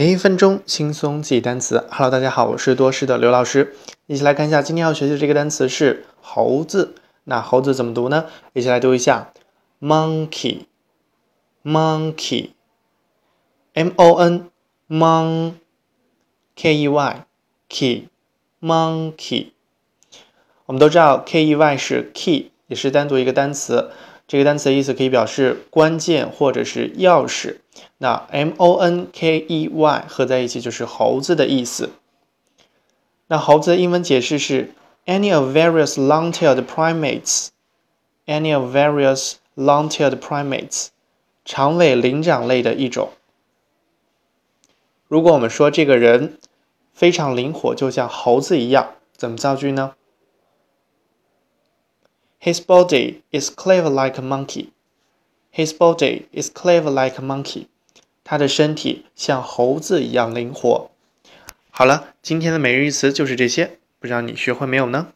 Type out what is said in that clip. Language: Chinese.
每一分钟轻松记单词。Hello，大家好，我是多师的刘老师。一起来看一下今天要学习的这个单词是猴子。那猴子怎么读呢？一起来读一下：monkey，monkey，m o n mon k e y key monkey。我们都知道 k e y 是 key，也是单独一个单词。这个单词的意思可以表示关键或者是钥匙。那 m o n k e y 合在一起就是猴子的意思。那猴子的英文解释是 any of various long-tailed primates。any of various long-tailed primates，长尾灵长类的一种。如果我们说这个人非常灵活，就像猴子一样，怎么造句呢？His body is clever like a monkey. His body is clever like a monkey. 他的身体像猴子一样灵活。好了，今天的每日一词就是这些，不知道你学会没有呢？